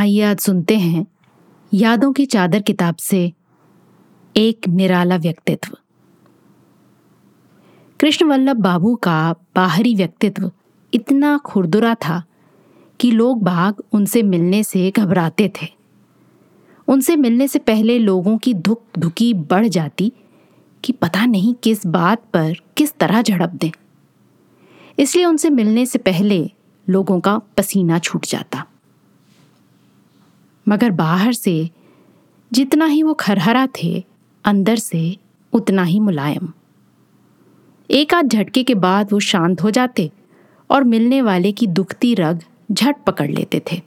आइए आज सुनते हैं, यादों की चादर किताब से एक निराला व्यक्तित्व। कृष्ण वल्लभ बाबू का बाहरी व्यक्तित्व इतना खुरदुरा था कि लोग बाग उनसे मिलने से घबराते थे। उनसे मिलने से पहले लोगों की धुक धुकी बढ़ जाती कि पता नहीं किस बात पर किस तरह झड़प दें। इसलिए उनसे मिलने से पहले लोगों का पसीना छूट जाता। मगर बाहर से जितना ही वो खरहरा थे, अंदर से उतना ही मुलायम। एक आध झटके के बाद वो शांत हो जाते और मिलने वाले की दुखती रग झट पकड़ लेते थे।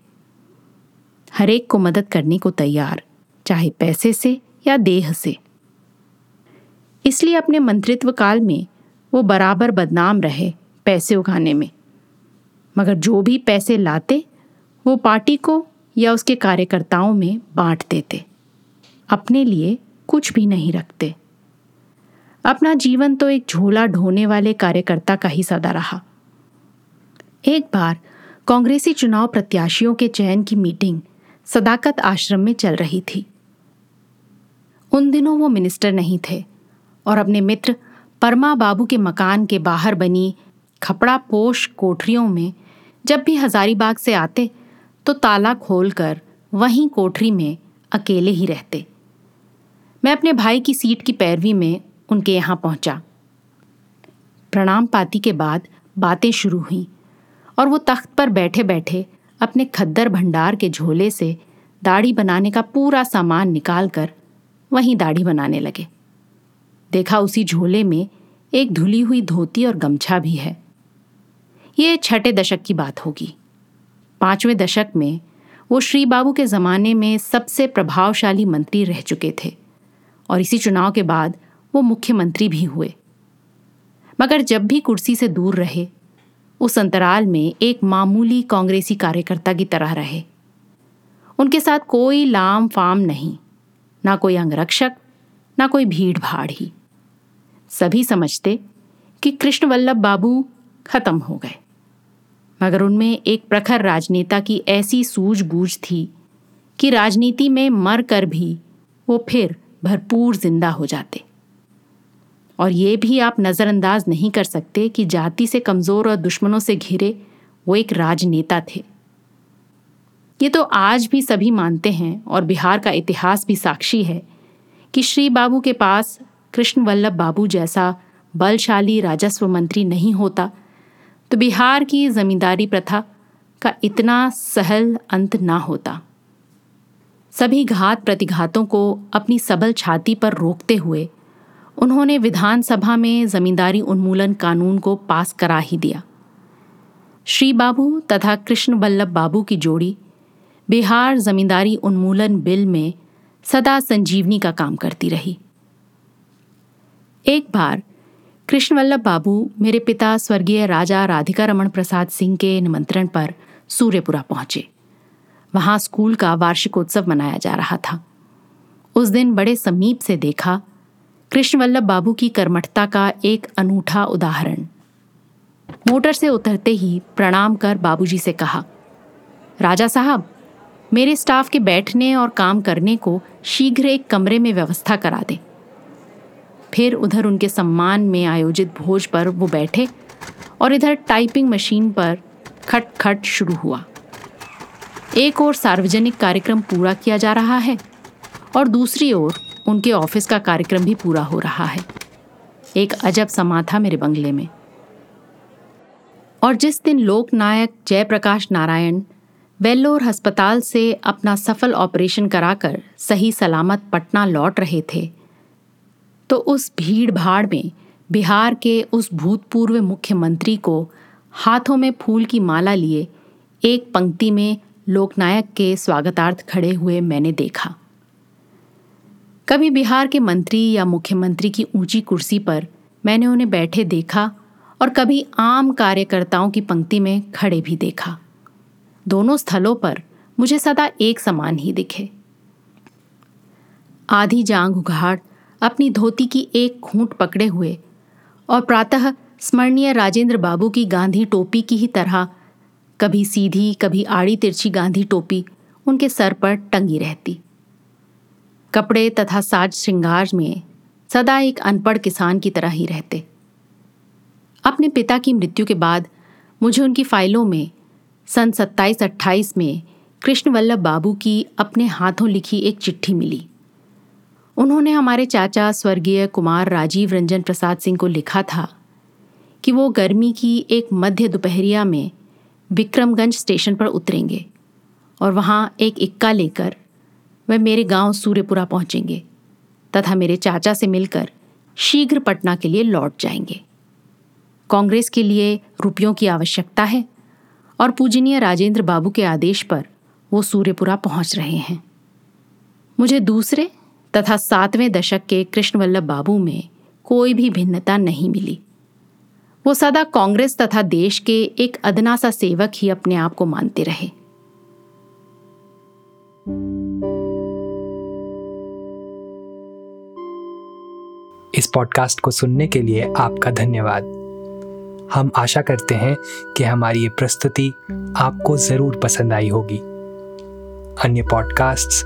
हर एक को मदद करने को तैयार, चाहे पैसे से या देह से। इसलिए अपने मंत्रित्व काल में वो बराबर बदनाम रहे पैसे उगाने में। मगर जो भी पैसे लाते, वो पार्टी को या उसके कार्यकर्ताओं में बांट देते। अपने लिए कुछ भी नहीं रखते। अपना जीवन तो एक झोला ढोने वाले कार्यकर्ता का ही सदा रहा। एक बार कांग्रेसी चुनाव प्रत्याशियों के चयन की मीटिंग सदाकत आश्रम में चल रही थी। उन दिनों वो मिनिस्टर नहीं थे और अपने मित्र परमा बाबू के मकान के बाहर बनी खपड़ा पोश कोठरियों में जब भी हजारीबाग से आते तो ताला खोलकर वहीं कोठरी में अकेले ही रहते। मैं अपने भाई की सीट की पैरवी में उनके यहाँ पहुँचा। प्रणाम पाती के बाद बातें शुरू हुई और वो तख्त पर बैठे बैठे अपने खद्दर भंडार के झोले से दाढ़ी बनाने का पूरा सामान निकाल कर वहीं दाढ़ी बनाने लगे। देखा उसी झोले में एक धुली हुई धोती और गमछा भी है। ये छठे दशक की बात होगी। पाँचवें दशक में वो श्री बाबू के ज़माने में सबसे प्रभावशाली मंत्री रह चुके थे और इसी चुनाव के बाद वो मुख्यमंत्री भी हुए। मगर जब भी कुर्सी से दूर रहे, उस अंतराल में एक मामूली कांग्रेसी कार्यकर्ता की तरह रहे। उनके साथ कोई लाम फाम नहीं, ना कोई अंगरक्षक, ना कोई भीड़ भाड़ ही। सभी समझते कि कृष्ण वल्लभ बाबू खत्म हो गए। मगर उनमें एक प्रखर राजनेता की ऐसी सूझबूझ थी कि राजनीति में मर कर भी वो फिर भरपूर ज़िंदा हो जाते। और ये भी आप नज़रअंदाज नहीं कर सकते कि जाति से कमज़ोर और दुश्मनों से घिरे वो एक राजनेता थे। ये तो आज भी सभी मानते हैं और बिहार का इतिहास भी साक्षी है कि श्री बाबू के पास कृष्ण वल्लभ बाबू जैसा बलशाली राजस्व मंत्री नहीं होता तो बिहार की जमींदारी प्रथा का इतना सहल अंत ना होता। सभी घात प्रतिघातों को अपनी सबल छाती पर रोकते हुए उन्होंने विधानसभा में जमींदारी उन्मूलन कानून को पास करा ही दिया। श्री बाबू तथा कृष्ण बल्लभ बाबू की जोड़ी बिहार जमींदारी उन्मूलन बिल में सदा संजीवनी का काम करती रही। एक बार कृष्ण वल्लभ बाबू, मेरे पिता स्वर्गीय राजा राधिका रमन प्रसाद सिंह के निमंत्रण पर सूर्यपुरा पहुँचे। वहाँ स्कूल का वार्षिकोत्सव मनाया जा रहा था। उस दिन बड़े समीप से देखा कृष्ण वल्लभ बाबू की कर्मठता का एक अनूठा उदाहरण। मोटर से उतरते ही प्रणाम कर बाबूजी से कहा, राजा साहब, मेरे स्टाफ के बैठने और काम करने को शीघ्र एक कमरे में व्यवस्था करा दें। फिर उधर उनके सम्मान में आयोजित भोज पर वो बैठे और इधर टाइपिंग मशीन पर खट खट शुरू हुआ। एक और सार्वजनिक कार्यक्रम पूरा किया जा रहा है और दूसरी ओर उनके ऑफ़िस का कार्यक्रम भी पूरा हो रहा है। एक अजब समा था मेरे बंगले में। और जिस दिन लोकनायक जयप्रकाश नारायण वेल्लोर अस्पताल से अपना सफल ऑपरेशन कराकर सही सलामत पटना लौट रहे थे तो उस भीड़ भाड़ में बिहार के उस भूतपूर्व मुख्यमंत्री को हाथों में फूल की माला लिए एक पंक्ति में लोकनायक के स्वागतार्थ खड़े हुए मैंने देखा। कभी बिहार के मंत्री या मुख्यमंत्री की ऊँची कुर्सी पर मैंने उन्हें बैठे देखा और कभी आम कार्यकर्ताओं की पंक्ति में खड़े भी देखा। दोनों स्थलों पर मुझे सदा एक समान ही दिखे। आधी जांग उघाड़ अपनी धोती की एक खूंट पकड़े हुए और प्रातः स्मरणीय राजेंद्र बाबू की गांधी टोपी की ही तरह कभी सीधी, कभी आड़ी तिरछी गांधी टोपी उनके सर पर टंगी रहती। कपड़े तथा साज श्रृंगार में सदा एक अनपढ़ किसान की तरह ही रहते। अपने पिता की मृत्यु के बाद मुझे उनकी फाइलों में सन सत्ताईस अट्ठाईस में कृष्ण वल्लभ बाबू की अपने हाथों लिखी एक चिट्ठी मिली। उन्होंने हमारे चाचा स्वर्गीय कुमार राजीव रंजन प्रसाद सिंह को लिखा था कि वो गर्मी की एक मध्य दोपहरिया में विक्रमगंज स्टेशन पर उतरेंगे और वहाँ एक इक्का लेकर वह मेरे गाँव सूर्यपुरा पहुँचेंगे तथा मेरे चाचा से मिलकर शीघ्र पटना के लिए लौट जाएँगे। कांग्रेस के लिए रुपयों की आवश्यकता है और पूजनीय राजेंद्र बाबू के आदेश पर वो सूर्यपुरा पहुँच रहे हैं। मुझे दूसरे तथा सातवें दशक के कृष्ण वल्लभ बाबू में कोई भी भिन्नता नहीं मिली। वो सदा कांग्रेस तथा देश के एक अदना सा सेवक ही अपने आप को मानते रहे। इस पॉडकास्ट को सुनने के लिए आपका धन्यवाद। हम आशा करते हैं कि हमारी ये प्रस्तुति आपको ज़रूर पसंद आई होगी। अन्य पॉडकास्ट्स,